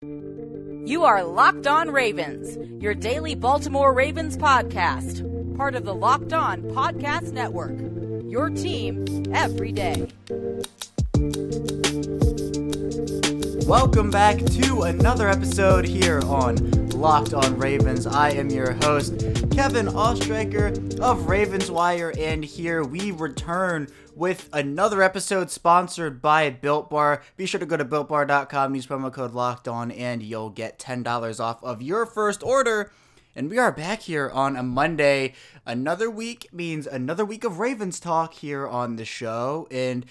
You are Locked On Ravens, your daily Baltimore Ravens podcast, part of the Locked On Podcast Network. Your team every day. Welcome back to another episode here on Locked On Ravens. I am your host, Kevin Oestreicher of Ravens Wire, and here we return with another episode sponsored by Built Bar. Be sure to go to builtbar.com, use promo code Locked On, and you'll get $10 off of your first order. And we are back here on a Monday. Another week means another week of Ravens talk here on the show. And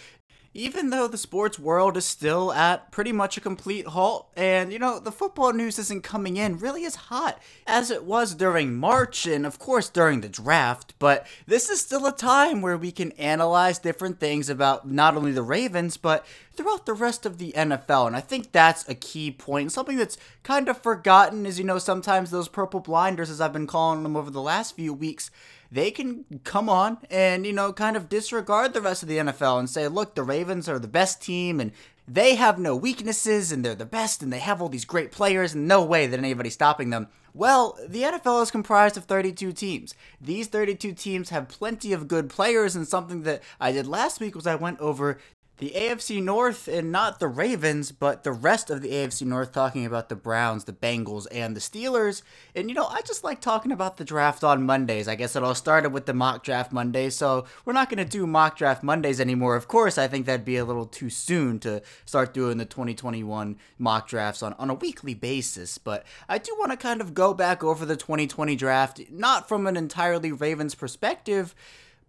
even though the sports world is still at pretty much a complete halt, and you know, the football news isn't coming in really as hot as it was during March and, of course, during the draft, but this is still a time where we can analyze different things about not only the Ravens, but throughout the rest of the NFL. And I think that's a key point. Something that's kind of forgotten is, you know, sometimes those purple blinders, as I've been calling them over the last few weeks, they can come on and, you know, kind of disregard the rest of the NFL and say, look, the Ravens are the best team and they have no weaknesses and they're the best and they have all these great players and no way that anybody's stopping them. Well, the NFL is comprised of 32 teams. These 32 teams have plenty of good players, and something that I did last week was I went over the AFC North and not the Ravens, but the rest of the AFC North, talking about the Browns, the Bengals, and the Steelers. And you know, I just like talking about the draft on Mondays. I guess it all started with the mock draft Mondays, so we're not going to do mock draft Mondays anymore. Of course, I think that'd be a little too soon to start doing the 2021 mock drafts on, on a weekly basis, but I do want to kind of go back over the 2020 draft, not from an entirely Ravens perspective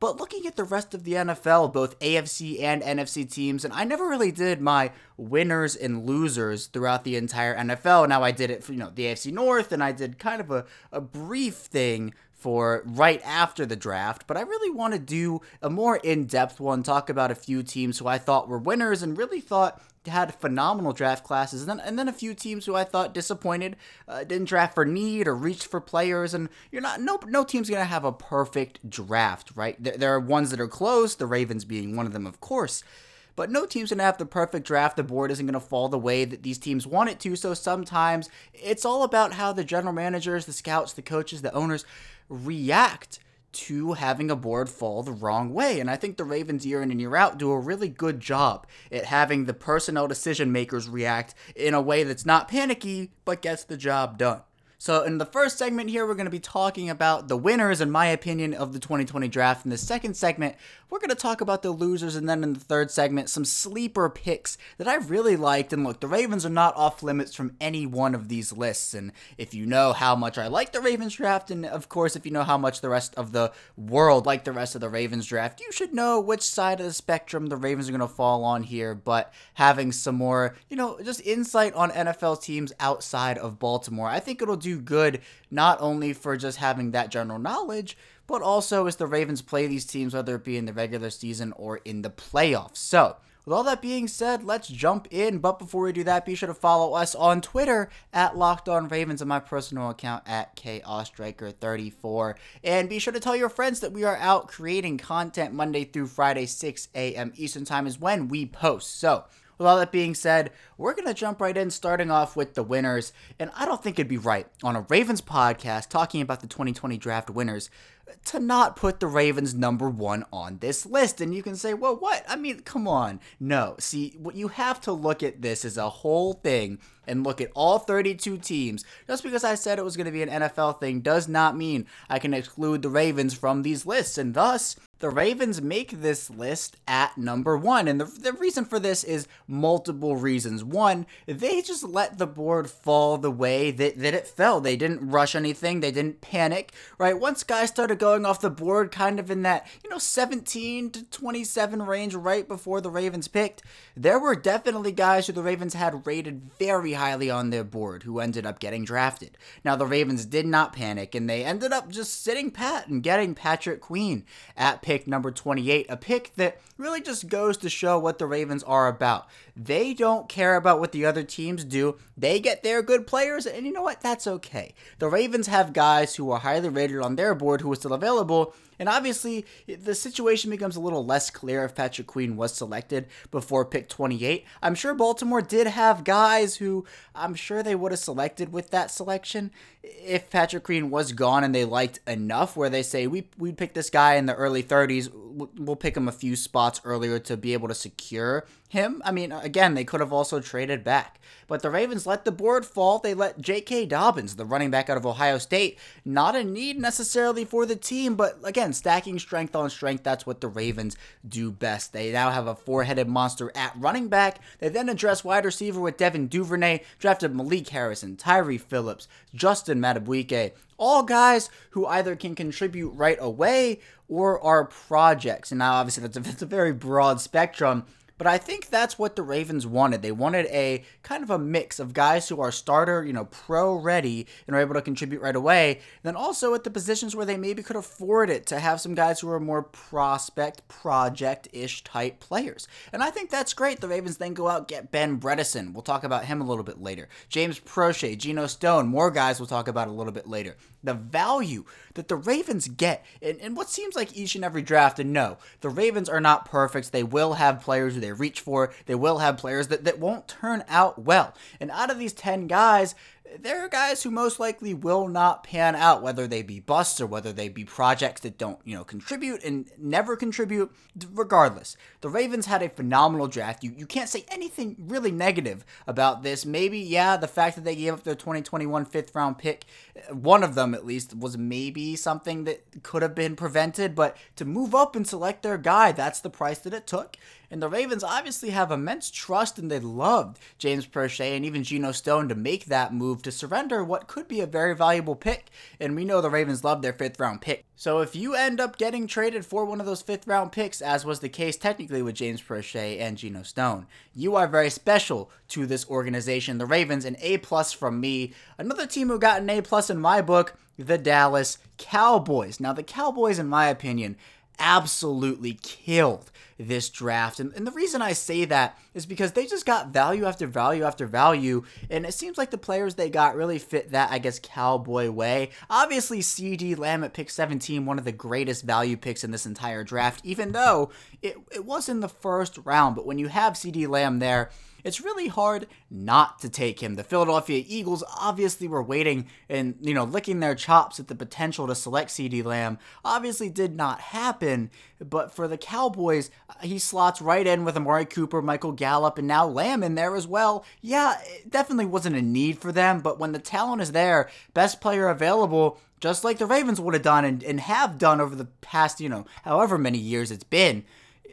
but looking at the rest of the NFL, both AFC and NFC teams, and I never really did my winners and losers throughout the entire NFL. Now I did it for you know the AFC North, and I did kind of a, a brief thing for right after the draft, but I really want to do a more in depth one, talk about a few teams who I thought were winners and really thought had phenomenal draft classes, and then, and then a few teams who I thought disappointed, uh, didn't draft for need or reached for players, and you're not no no team's gonna have a perfect draft, right? There, there are ones that are close, the Ravens being one of them, of course. But no team's going to have the perfect draft. The board isn't going to fall the way that these teams want it to. So sometimes it's all about how the general managers, the scouts, the coaches, the owners react to having a board fall the wrong way. And I think the Ravens, year in and year out, do a really good job at having the personnel decision makers react in a way that's not panicky, but gets the job done. So, in the first segment here, we're going to be talking about the winners, in my opinion, of the 2020 draft. In the second segment, we're going to talk about the losers. And then in the third segment, some sleeper picks that I really liked. And look, the Ravens are not off limits from any one of these lists. And if you know how much I like the Ravens draft, and of course, if you know how much the rest of the world like the rest of the Ravens draft, you should know which side of the spectrum the Ravens are going to fall on here. But having some more, you know, just insight on NFL teams outside of Baltimore, I think it'll do do good not only for just having that general knowledge, but also as the Ravens play these teams, whether it be in the regular season or in the playoffs. So, with all that being said, let's jump in. But before we do that, be sure to follow us on Twitter at Locked On Ravens and my personal account at KOstriker34. And be sure to tell your friends that we are out creating content Monday through Friday, 6 a.m. Eastern Time is when we post. So, with all that being said, we're going to jump right in, starting off with the winners. And I don't think it'd be right on a Ravens podcast talking about the 2020 draft winners to not put the Ravens number one on this list. And you can say, well, what? I mean, come on. No. See, what you have to look at this as a whole thing and look at all 32 teams. Just because I said it was going to be an NFL thing does not mean I can exclude the Ravens from these lists. And thus, the Ravens make this list at number one. And the, the reason for this is multiple reasons. One, they just let the board fall the way that, that it fell. They didn't rush anything, they didn't panic, right? Once guys started going off the board kind of in that, you know, 17 to 27 range right before the Ravens picked, there were definitely guys who the Ravens had rated very highly on their board who ended up getting drafted. Now, the Ravens did not panic and they ended up just sitting pat and getting Patrick Queen at pick number 28, a pick that really just goes to show what the Ravens are about. They don't care about what the other teams do. They get their good players, and you know what? That's okay. The Ravens have guys who are highly rated on their board who are still available, And obviously, the situation becomes a little less clear if Patrick Queen was selected before pick 28. I'm sure Baltimore did have guys who I'm sure they would have selected with that selection if Patrick Queen was gone and they liked enough where they say we we'd pick this guy in the early 30s, we'll pick him a few spots earlier to be able to secure him. I mean, again, they could have also traded back. But the Ravens let the board fall. They let J.K. Dobbins, the running back out of Ohio State, not a need necessarily for the team, but again, stacking strength on strength, that's what the Ravens do best. They now have a four headed monster at running back. They then address wide receiver with Devin Duvernay, drafted Malik Harrison, Tyre Phillips, Justin Madubuike, all guys who either can contribute right away or are projects. And now, obviously, that's a, that's a very broad spectrum. But I think that's what the Ravens wanted. They wanted a kind of a mix of guys who are starter, you know, pro ready and are able to contribute right away. then also at the positions where they maybe could afford it to have some guys who are more prospect, project ish type players. And I think that's great. The Ravens then go out, get Ben Bredeson. We'll talk about him a little bit later. James Proche, Geno Stone, more guys we'll talk about a little bit later the value that the Ravens get in, in what seems like each and every draft. And no, the Ravens are not perfect. They will have players who they reach for, they will have players that, that won't turn out well. And out of these 10 guys, there are guys who most likely will not pan out, whether they be busts or whether they be projects that don't, you know, contribute and never contribute. Regardless, the Ravens had a phenomenal draft. You you can't say anything really negative about this. Maybe yeah, the fact that they gave up their 2021 fifth round pick, uh, one of them at least, was maybe something that could have been prevented. But to move up and select their guy, that's the price that it took. And the Ravens obviously have immense trust and they loved James Proche and even Geno Stone to make that move to surrender what could be a very valuable pick. And we know the Ravens love their fifth round pick. So if you end up getting traded for one of those fifth round picks, as was the case technically with James Proche and Geno Stone, you are very special to this organization. The Ravens, an A plus from me. Another team who got an A plus in my book, the Dallas Cowboys. Now the Cowboys, in my opinion, absolutely killed this draft. And, and the reason I say that is because they just got value after value after value. And it seems like the players they got really fit that, I guess, cowboy way. Obviously, CeeDee Lamb at pick 17, one of the greatest value picks in this entire draft, even though it, it was in the first round. But when you have CeeDee Lamb there, it's really hard not to take him. The Philadelphia Eagles obviously were waiting and, you know, licking their chops at the potential to select CeeDee Lamb. Obviously did not happen, but for the Cowboys, he slots right in with Amari Cooper, Michael Gallup, and now Lamb in there as well. Yeah, it definitely wasn't a need for them, but when the talent is there, best player available, just like the Ravens would have done and, and have done over the past, you know, however many years it's been,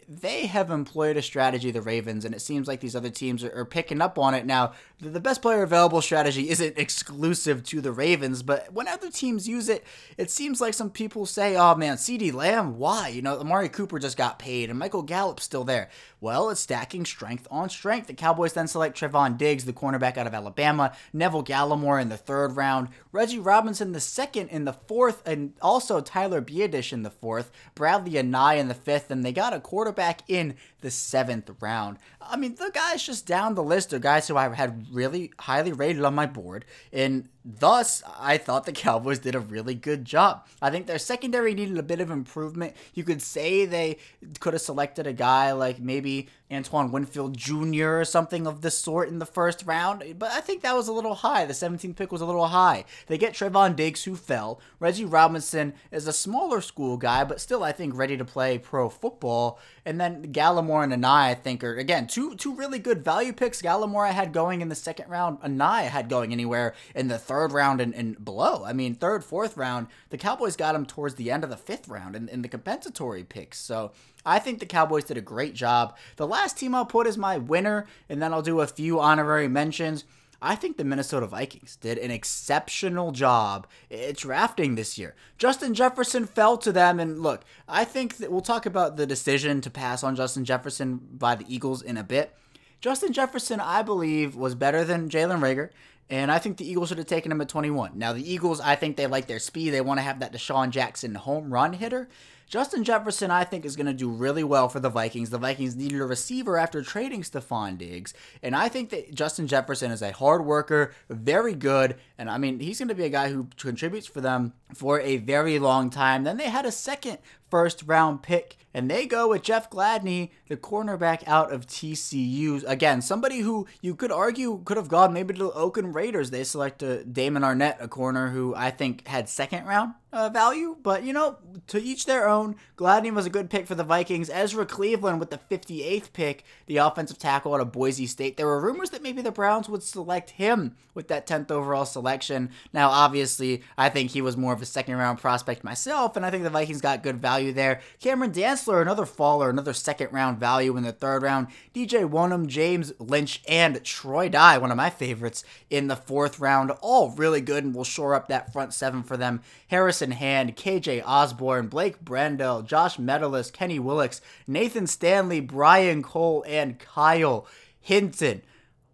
they have employed a strategy, the Ravens, and it seems like these other teams are, are picking up on it now. The, the best player available strategy isn't exclusive to the Ravens, but when other teams use it, it seems like some people say, oh man, CeeDee Lamb, why? You know, Amari Cooper just got paid and Michael Gallup's still there. Well, it's stacking strength on strength. The Cowboys then select Trevon Diggs, the cornerback out of Alabama, Neville Gallimore in the third round, Reggie Robinson the second in the fourth, and also Tyler Biadasz in the fourth, Bradlee Anae in the fifth, and they got a quarterback in the seventh round. I mean, the guys just down the list are guys who I had really highly rated on my board, and thus I thought the Cowboys did a really good job. I think their secondary needed a bit of improvement. You could say they could have selected a guy like maybe Antoine Winfield Jr. or something of the sort in the first round, but I think that was a little high. The 17th pick was a little high. They get Trevon Diggs, who fell. Reggie Robinson is a smaller school guy, but still, I think, ready to play pro football. And then Gallimore and Anae, I think, are, again, two two really good value picks. Gallimore I had going in the second round. Anae I had going anywhere in the third round and, and below. I mean, third, fourth round. The Cowboys got him towards the end of the fifth round in, in the compensatory picks. So I think the Cowboys did a great job. The last team I'll put is my winner, and then I'll do a few honorary mentions. I think the Minnesota Vikings did an exceptional job at drafting this year. Justin Jefferson fell to them, and look, I think that we'll talk about the decision to pass on Justin Jefferson by the Eagles in a bit. Justin Jefferson, I believe, was better than Jalen Reagor, And I think the Eagles should have taken him at 21. Now, the Eagles, I think they like their speed. They want to have that DeSean Jackson home run hitter. Justin Jefferson, I think, is going to do really well for the Vikings. The Vikings needed a receiver after trading Stefon Diggs. And I think that Justin Jefferson is a hard worker, very good. And I mean, he's going to be a guy who contributes for them for a very long time. Then they had a second first round pick and they go with Jeff Gladney, the cornerback out of TCU. Again, somebody who you could argue could have gone maybe to the Oakland Raiders. They selected Damon Arnette, a corner who I think had second round uh, value, but you know, to each their own. Gladney was a good pick for the Vikings. Ezra Cleveland with the 58th pick, the offensive tackle out of Boise State. There were rumors that maybe the Browns would select him with that 10th overall selection. Now, obviously, I think he was more of a second round prospect myself, and I think the Vikings got good value there. Cameron Dantzler, another faller, another second round value in the third round. DJ Wonnum, James Lynch, and Troy Dye, one of my favorites, in the fourth round. All really good and will shore up that front seven for them. Harrison Hand, KJ Osborn, Blake Brandel, Josh Metellus, Kenny Willekes, Nathan Stanley, Brian Cole, and Kyle Hinton.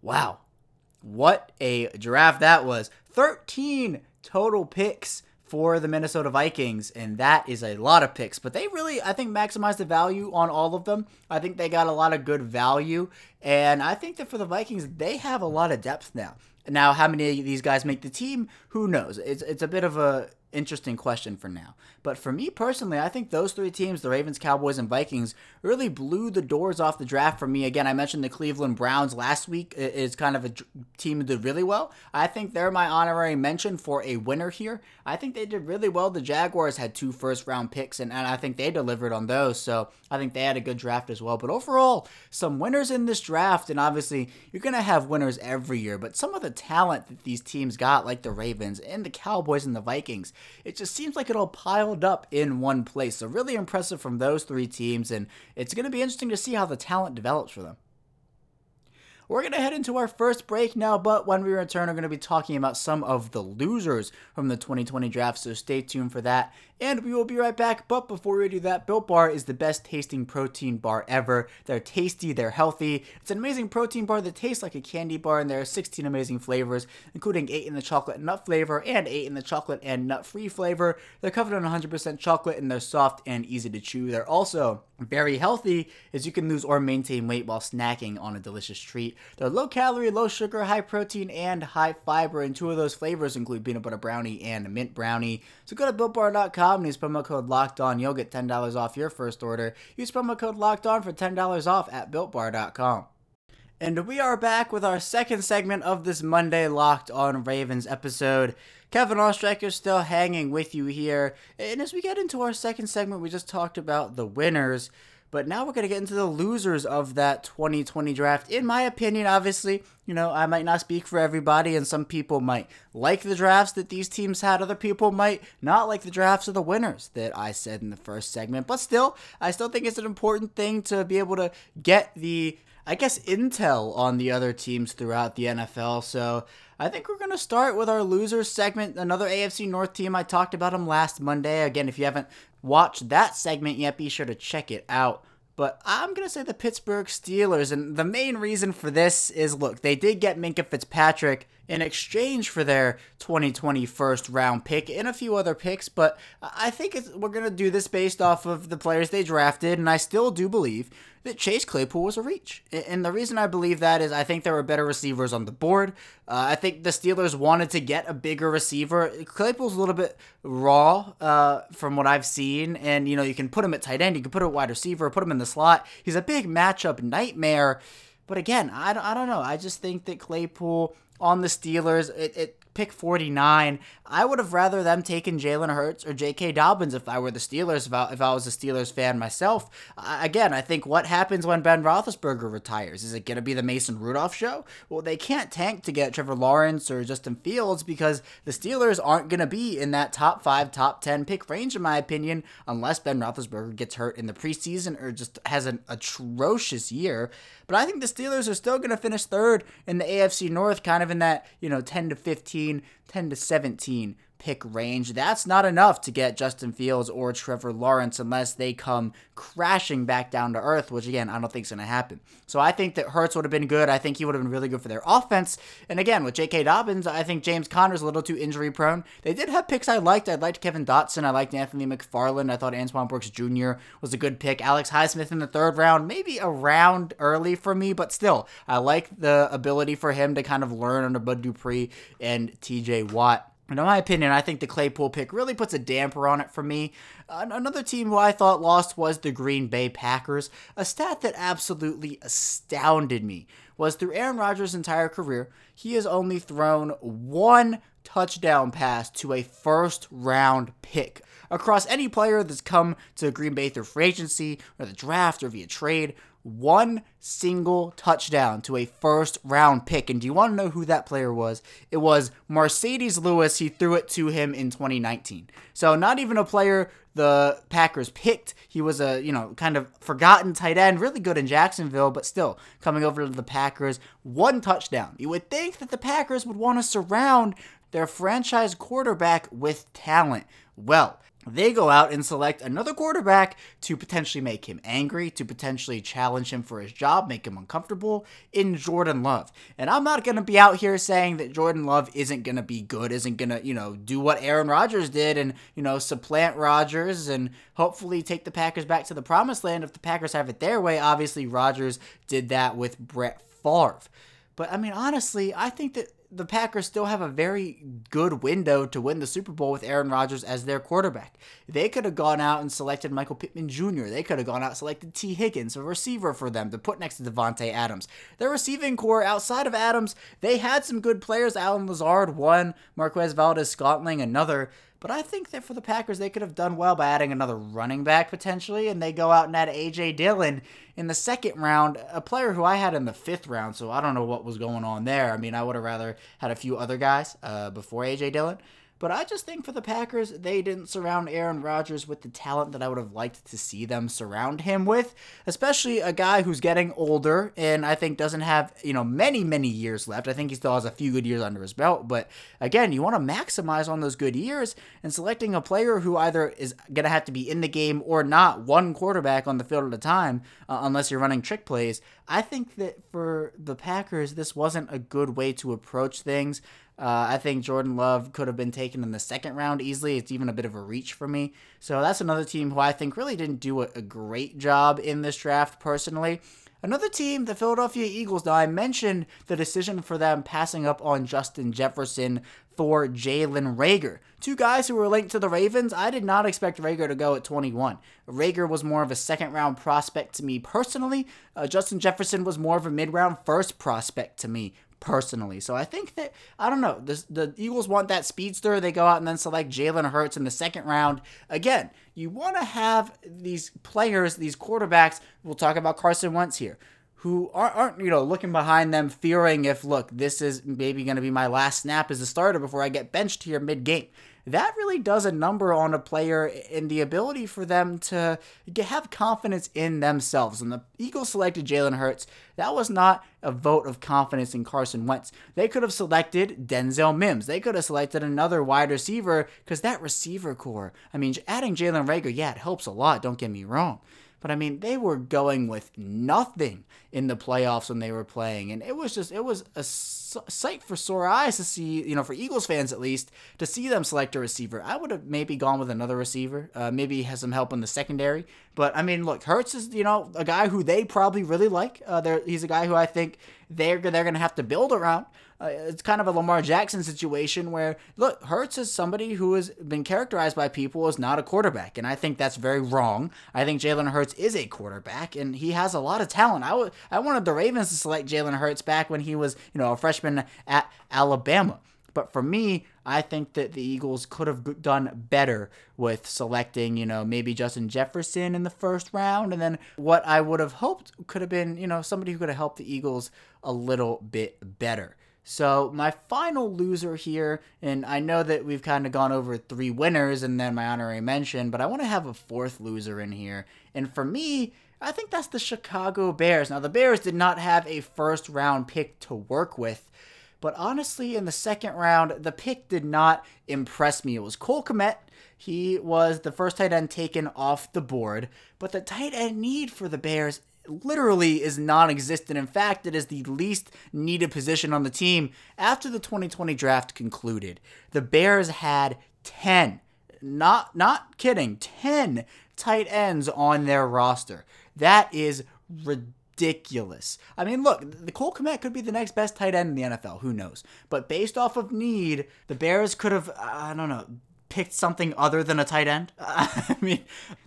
Wow. What a draft that was. 13 total picks for the Minnesota Vikings, and that is a lot of picks. But they really, I think, maximized the value on all of them. I think they got a lot of good value, and I think that for the Vikings, they have a lot of depth now. Now, how many of these guys make the team? Who knows? It's it's a bit of a interesting question for now. But for me personally, I think those three teams, the Ravens, Cowboys, and Vikings, really blew the doors off the draft for me. Again, I mentioned the Cleveland Browns last week is kind of a team that did really well. I think they're my honorary mention for a winner here. I think they did really well. The Jaguars had two first round picks, and, and I think they delivered on those. So I think they had a good draft as well. But overall, some winners in this draft, and obviously you're going to have winners every year, but some of the talent that these teams got, like the Ravens and the Cowboys and the Vikings, it just seems like it all piled up in one place. So, really impressive from those three teams, and it's going to be interesting to see how the talent develops for them. We're going to head into our first break now, but when we return, we're going to be talking about some of the losers from the 2020 draft, so stay tuned for that. And we will be right back. But before we do that, Built Bar is the best tasting protein bar ever. They're tasty, they're healthy. It's an amazing protein bar that tastes like a candy bar, and there are 16 amazing flavors, including 8 in the chocolate nut flavor and 8 in the chocolate and nut free flavor. They're covered in 100% chocolate and they're soft and easy to chew. They're also very healthy, as you can lose or maintain weight while snacking on a delicious treat. They're low calorie, low sugar, high protein, and high fiber, and two of those flavors include peanut butter brownie and mint brownie. So go to builtbar.com and use promo code locked on. You'll get $10 off your first order. Use promo code locked on for $10 off at builtbar.com. And we are back with our second segment of this Monday Locked on Ravens episode. Kevin Oestreicher still hanging with you here. And as we get into our second segment, we just talked about the winners. But now we're going to get into the losers of that 2020 draft. In my opinion, obviously, you know, I might not speak for everybody, and some people might like the drafts that these teams had. Other people might not like the drafts of the winners that I said in the first segment. But still, I still think it's an important thing to be able to get the, I guess, intel on the other teams throughout the NFL. So I think we're going to start with our losers segment. Another AFC North team. I talked about them last Monday. Again, if you haven't watched that segment yet, be sure to check it out. But I'm going to say the Pittsburgh Steelers. And the main reason for this is look, they did get Minkah Fitzpatrick in exchange for their 2020 first round pick and a few other picks. But I think we're going to do this based off of the players they drafted. And I still do believe that Chase Claypool was a reach. And the reason I believe that is I think there were better receivers on the board. Uh, I think the Steelers wanted to get a bigger receiver. Claypool's a little bit raw uh, from what I've seen. And, you know, you can put him at tight end, you can put him at wide receiver, put him in the slot. He's a big matchup nightmare. But again, I, I don't know. I just think that Claypool on the Steelers, it, it pick 49. I would have rather them taken Jalen Hurts or J.K. Dobbins if I were the Steelers, if I, if I was a Steelers fan myself. Uh, again, I think what happens when Ben Roethlisberger retires? Is it going to be the Mason Rudolph show? Well, they can't tank to get Trevor Lawrence or Justin Fields because the Steelers aren't going to be in that top five, top 10 pick range, in my opinion, unless Ben Roethlisberger gets hurt in the preseason or just has an atrocious year. But I think the Steelers are still going to finish third in the AFC North, kind of in that, you know, 10 to 15, 10 to 17 pick range. That's not enough to get Justin Fields or Trevor Lawrence unless they come crashing back down to earth, which again, I don't think is going to happen. So I think that Hurts would have been good. I think he would have been really good for their offense. And again, with J.K. Dobbins, I think James Conner's a little too injury prone. They did have picks I liked. I liked Kevin Dotson. I liked Anthony McFarland. I thought Antoine Brooks Jr. was a good pick. Alex Highsmith in the third round, maybe a round early for me, but still, I like the ability for him to kind of learn under Bud Dupree and TJ Watt. In my opinion, I think the Claypool pick really puts a damper on it for me. Another team who I thought lost was the Green Bay Packers. A stat that absolutely astounded me was through Aaron Rodgers' entire career, he has only thrown one touchdown pass to a first round pick. Across any player that's come to Green Bay through free agency or the draft or via trade, one single touchdown to a first round pick. And do you want to know who that player was? It was Marcedes Lewis. He threw it to him in 2019. So not even a player the Packers picked. He was a, you know, kind of forgotten tight end, really good in Jacksonville, but still coming over to the Packers, one touchdown. You would think that the Packers would want to surround their franchise quarterback with talent. Well, they go out and select another quarterback to potentially make him angry, to potentially challenge him for his job, make him uncomfortable in Jordan Love. And I'm not going to be out here saying that Jordan Love isn't going to be good, isn't going to, you know, do what Aaron Rodgers did and, you know, supplant Rodgers and hopefully take the Packers back to the promised land if the Packers have it their way. Obviously, Rodgers did that with Brett Favre. But I mean, honestly, I think that the Packers still have a very good window to win the Super Bowl with Aaron Rodgers as their quarterback. They could have gone out and selected Michael Pittman Jr. They could have gone out and selected Tee Higgins, a receiver for them to put next to Davante Adams. Their receiving corps outside of Adams, they had some good players. Allen Lazard, one. Marquez Valdes-Scantling, another. But I think that for the Packers, they could have done well by adding another running back potentially, and they go out and add A.J. Dillon in the second round, a player who I had in the fifth round, so I don't know what was going on there. I mean, I would have rather had a few other guys uh, before A.J. Dillon. But I just think for the Packers, they didn't surround Aaron Rodgers with the talent that I would have liked to see them surround him with, especially a guy who's getting older and I think doesn't have, you know, many, many years left. I think he still has a few good years under his belt. But again, you want to maximize on those good years and selecting a player who either is going to have to be in the game or not one quarterback on the field at a time, uh, unless you're running trick plays. I think that for the Packers, this wasn't a good way to approach things. Uh, I think Jordan Love could have been taken in the second round easily. It's even a bit of a reach for me. So that's another team who I think really didn't do a, a great job in this draft personally. Another team, the Philadelphia Eagles. Now, I mentioned the decision for them passing up on Justin Jefferson for Jalen Reagor. Two guys who were linked to the Ravens. I did not expect Reagor to go at 21. Reagor was more of a second round prospect to me personally. Uh, Justin Jefferson was more of a mid round first prospect to me personally. So I think that I don't know. The, the Eagles want that speedster. They go out and then select Jalen Hurts in the second round. Again, you want to have these players, these quarterbacks. We'll talk about Carson Wentz here. Who aren't, you know looking behind them, fearing if look this is maybe going to be my last snap as a starter before I get benched here mid game that really does a number on a player in the ability for them to have confidence in themselves. And the Eagles selected Jalen Hurts. That was not a vote of confidence in Carson Wentz. They could have selected Denzel Mims. They could have selected another wide receiver because that receiver corps, I mean, adding Jalen Reagor, yeah, it helps a lot, don't get me wrong. But I mean, they were going with nothing in the playoffs when they were playing, and it was just it was a sight for sore eyes to see, you know, for Eagles fans at least, to see them select a receiver. I would have maybe gone with another receiver, uh, maybe has some help in the secondary. But I mean, look, Hurts is you know a guy who they probably really like. Uh, he's a guy who I think they're they're going to have to build around. Uh, it's kind of a Lamar Jackson situation where, look, Hurts is somebody who has been characterized by people as not a quarterback, and I think that's very wrong. I think Jalen Hurts is a quarterback, and he has a lot of talent. I, w- I wanted the Ravens to select Jalen Hurts back when he was, you know, a freshman at Alabama. But for me, I think that the Eagles could have done better with selecting, you know, maybe Justin Jefferson in the first round. And then what I would have hoped could have been, you know, somebody who could have helped the Eagles a little bit better. So my final loser here, and I know that we've kind of gone over three winners and then my honorary mention, but I want to have a fourth loser in here. And for me, I think that's the Chicago Bears. Now the Bears did not have a first round pick to work with, But honestly, in the second round, the pick did not impress me. It was Cole Kmet. He was the first tight end taken off the board, but the tight end need for the Bears literally is non existent. In fact, it is the least needed position on the team after the 2020 draft concluded. The Bears had 10, not, not kidding, 10 tight ends on their roster. That is ridiculous. I mean, look, the Cole Kmet could be the next best tight end in the NFL. Who knows? But based off of need, the Bears could have, I don't know, picked something other than a tight end. I mean,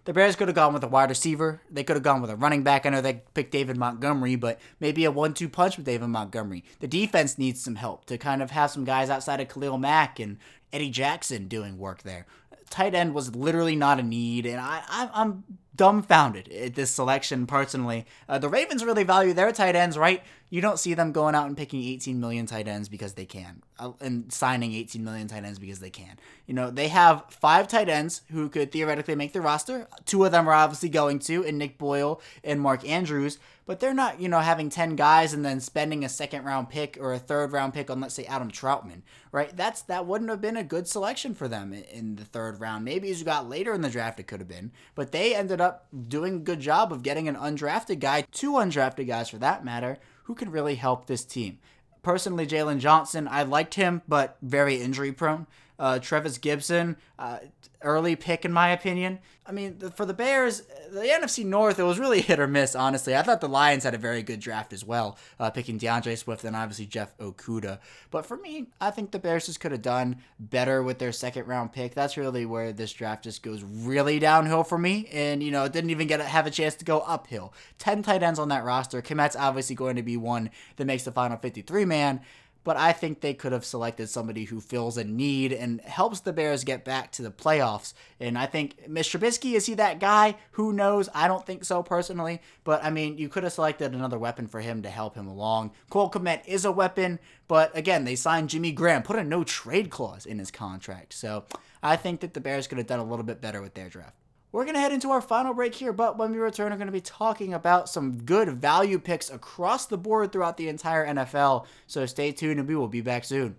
the Bears could have gone with a wide receiver. They could have gone with a running back. I know they picked David Montgomery, but maybe a one-two punch with David Montgomery. The defense needs some help to kind of have some guys outside of Khalil Mack and Eddie Jackson doing work there. Tight end was literally not a need, and I, I I'm dumbfounded at this selection personally. Uh, the Ravens really value their tight ends, right? You don't see them going out and picking 18 million tight ends because they can, uh, and signing 18 million tight ends because they can. You know, they have five tight ends who could theoretically make the roster. Two of them are obviously going to, and Nick Boyle and Mark Andrews, but they're not, you know, having 10 guys and then spending a second round pick or a third round pick on, let's say, Adam Trautman, right? That's That wouldn't have been a good selection for them in the third round. Maybe as you got later in the draft, it could have been, but they ended up doing a good job of getting an undrafted guy, two undrafted guys for that matter, who can really help this team. Personally, Jaylon Johnson, I liked him, but very injury prone. Uh, Trevis Gipson, uh, early pick in my opinion. I mean, for the Bears, the NFC North, it was really hit or miss, honestly. I thought the Lions had a very good draft as well, uh, picking D'Andre Swift and obviously Jeff Okudah. But for me, I think the Bears just could have done better with their second round pick. That's really where this draft just goes really downhill for me. And, you know, it didn't even get a, have a chance to go uphill. 10 tight ends on that roster. Kmet's obviously going to be one that makes the final 53 man but I think they could have selected somebody who fills a need and helps the Bears get back to the playoffs. And I think Mr. Trubisky, is he that guy? Who knows? I don't think so personally. But I mean, you could have selected another weapon for him to help him along. Cole Kmet is a weapon, but again, they signed Jimmy Graham, put a no trade clause in his contract. So I think that the Bears could have done a little bit better with their draft. We're going to head into our final break here, but when we return, we're going to be talking about some good value picks across the board throughout the entire NFL. So stay tuned and we will be back soon.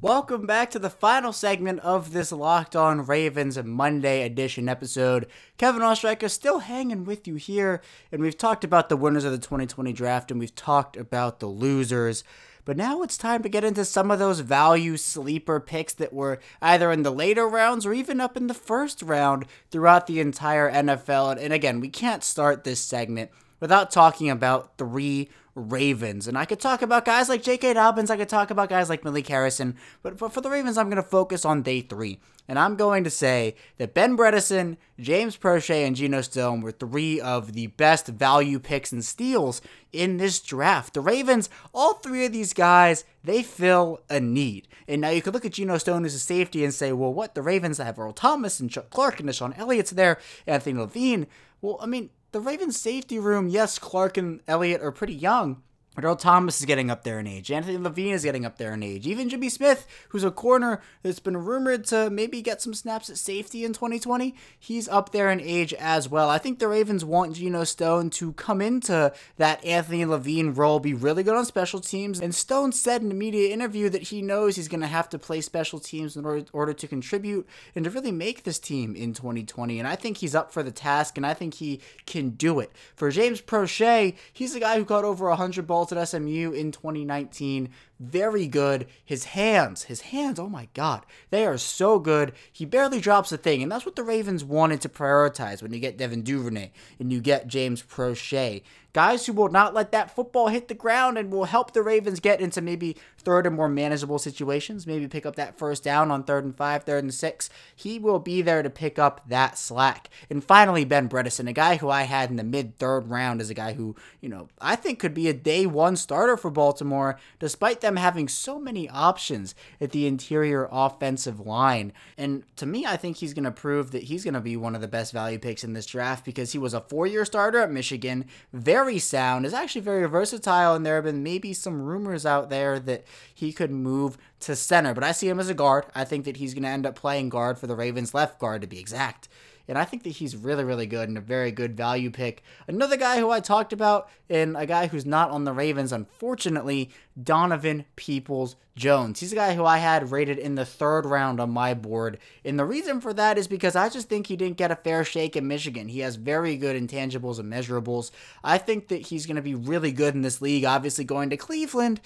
Welcome back to the final segment of this Locked On Ravens Monday edition episode. Kevin Oestreicher still hanging with you here, and we've talked about the winners of the 2020 draft and we've talked about the losers. But now it's time to get into some of those value sleeper picks that were either in the later rounds or even up in the first round throughout the entire NFL. And again, we can't start this segment without talking about three Ravens. And I could talk about guys like J.K. Dobbins, I could talk about guys like Malik Harrison, but for, for the Ravens, I'm going to focus on day three. And I'm going to say that Ben Bredeson, James Proche, and Geno Stone were three of the best value picks and steals in this draft. The Ravens, all three of these guys, they fill a need. And now you could look at Geno Stone as a safety and say, well, what? The Ravens have Earl Thomas and Chuck Clark and DeShon Elliott's there, Anthony Levine. Well, I mean, the Ravens safety room, yes, Clark and Elliott are pretty young, Earl Thomas is getting up there in age. Anthony Levine is getting up there in age. Even Jimmy Smith, who's a corner that's been rumored to maybe get some snaps at safety in 2020, he's up there in age as well. I think the Ravens want Geno Stone to come into that Anthony Levine role, be really good on special teams. And Stone said in a media interview that he knows he's going to have to play special teams in order, order to contribute and to really make this team in 2020. And I think he's up for the task, and I think he can do it. For James Proche, he's a guy who caught over 100 balls at SMU in 2019 very good. His hands, his hands, oh my God, they are so good. He barely drops a thing, and that's what the Ravens wanted to prioritize when you get Devin Duvernay and you get James Proche. Guys who will not let that football hit the ground and will help the Ravens get into maybe third and more manageable situations, maybe pick up that first down on third and five, third and six. He will be there to pick up that slack. And finally, Ben Bredeson, a guy who I had in the mid third round as a guy who, you know, I think could be a day one starter for Baltimore, despite them having so many options at the interior offensive line. And to me, I think he's going to prove that he's going to be one of the best value picks in this draft because he was a four year starter at Michigan, very sound, is actually very versatile, and there have been maybe some rumors out there that he could move to center. But I see him as a guard. I think that he's going to end up playing guard for the Ravens, left guard to be exact. and I think that he's really, really good and a very good value pick. Another guy who I talked about, and a guy who's not on the Ravens, unfortunately, Donovan Peoples Jones. He's a guy who I had rated in the third round on my board. And the reason for that is because I just think he didn't get a fair shake in Michigan. He has very good intangibles and measurables. I think that he's going to be really good in this league. Obviously, going to Cleveland,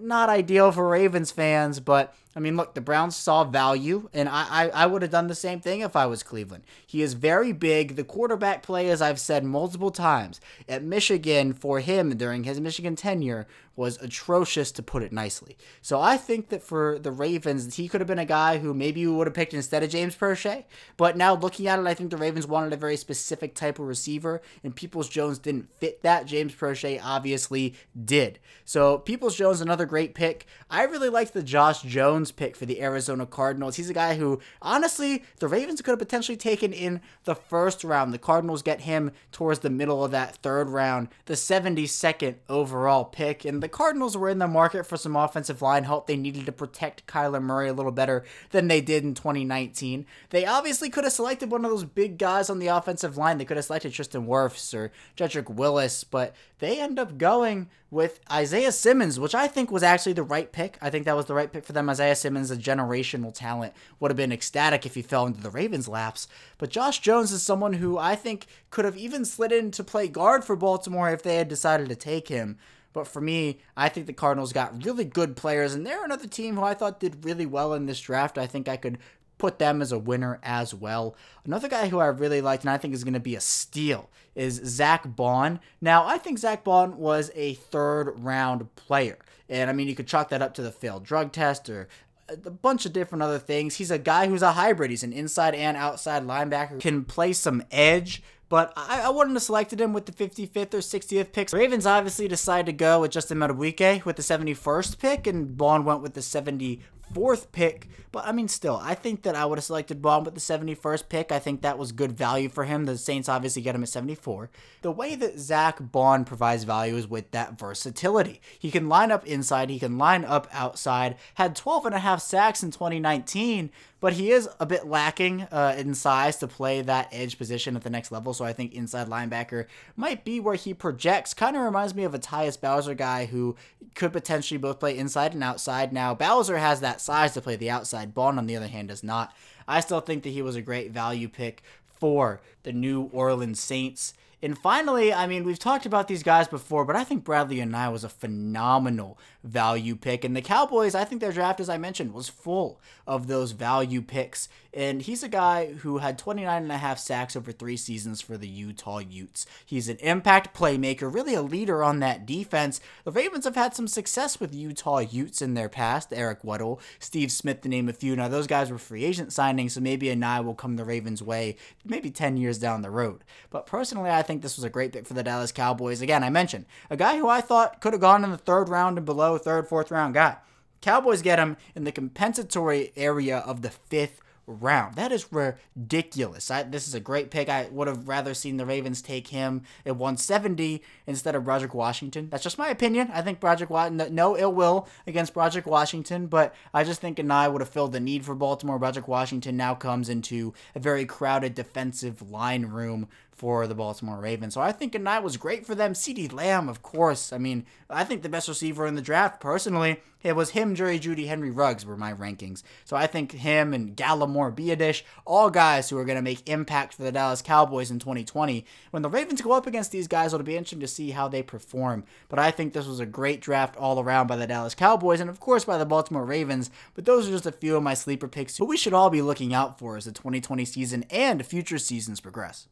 not ideal for Ravens fans, but I mean, look, the Browns saw value, and I, I, I would have done the same thing if I was Cleveland. He is very big. The quarterback play, as I've said multiple times, at Michigan for him during his Michigan tenure was atrocious to put it nicely. So I think that for the Ravens, he could have been a guy who maybe you would have picked instead of James Proche. But now looking at it, I think the Ravens wanted a very specific type of receiver, and Peoples Jones didn't fit that. James Proche obviously did. So Peoples Jones, another great pick. I really liked the Josh Jones pick for the Arizona Cardinals. He's a guy who, honestly, the Ravens could have potentially taken in the first round. The Cardinals get him towards the middle of that third round, the 72nd overall pick. And the the Cardinals were in the market for some offensive line help. They needed to protect Kyler Murray a little better than they did in 2019. They obviously could have selected one of those big guys on the offensive line. They could have selected Tristan Wirfs or Jedrick Wills, but they end up going with Isaiah Simmons, which I think was actually the right pick. I think that was the right pick for them. Isaiah Simmons, a generational talent, would have been ecstatic if he fell into the Ravens' laps. But Josh Jones is someone who I think could have even slid in to play guard for Baltimore if they had decided to take him. But for me, I think the Cardinals got really good players, and they're another team who I thought did really well in this draft. I think I could put them as a winner as well. Another guy who I really liked and I think is going to be a steal is Zack Baun. Now, I think Zack Baun was a third round player. And I mean, you could chalk that up to the failed drug test or a bunch of different other things. He's a guy who's a hybrid. He's an inside and outside linebacker, can play some edge, but I, I wouldn't have selected him with the 55th or 60th picks. Ravens obviously decided to go with Justin Madubuike with the 71st pick, and Baun went with the 70 fourth pick. But I mean, still, I think that I would have selected Baun with the 71st pick. I think that was good value for him. The Saints obviously get him at 74. The way that Zack Baun provides value is with that versatility. He can line up inside, he can line up outside, had 12 and a half sacks in 2019, but he is a bit lacking uh, in size to play that edge position at the next level. So I think inside linebacker might be where he projects. Kind of reminds me of a Tyus Bowser guy who could potentially both play inside and outside. Now, Bowser has that size to play the outside. Baun, on the other hand, does not. I still think that he was a great value pick for the New Orleans Saints. And finally, I mean, we've talked about these guys before, but I think Bradlee Anae was a phenomenal value pick. And the Cowboys, I think their draft, as I mentioned, was full of those value picks. And he's a guy who had 29 and a half sacks over three seasons for the Utah Utes. He's an impact playmaker, really a leader on that defense. The Ravens have had some success with Utah Utes in their past. Eric Weddle, Steve Smith, to name a few. Now, those guys were free agent signings, so maybe a Anae will come the Ravens' way maybe 10 years down the road. But personally, I think this was a great pick for the Dallas Cowboys. Again, I mentioned a guy who I thought could have gone in the third round and below, third, fourth round guy. Cowboys get him in the compensatory area of the fifth round. That is ridiculous. I, this is a great pick. I would have rather seen the Ravens take him at 170 instead of Broderick Washington. That's just my opinion. I think Broderick Washington, no ill will against Broderick Washington, but I just think Anae would have filled the need for Baltimore. Broderick Washington now comes into a very crowded defensive line room for the Baltimore Ravens. So I think Anae was great for them. CeeDee Lamb, of course. I mean, I think the best receiver in the draft, personally, it was him, Jerry Jeudy, Henry Ruggs were my rankings. So I think him and Gallimore, Biadasz, all guys who are going to make impact for the Dallas Cowboys in 2020. When the Ravens go up against these guys, it'll be interesting to see how they perform. But I think this was a great draft all around by the Dallas Cowboys and, of course, by the Baltimore Ravens. But those are just a few of my sleeper picks who we should all be looking out for as the 2020 season and future seasons progress.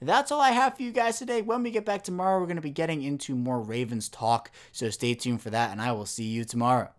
That's all I have for you guys today. When we get back tomorrow, we're going to be getting into more Ravens talk. So stay tuned for that, and I will see you tomorrow.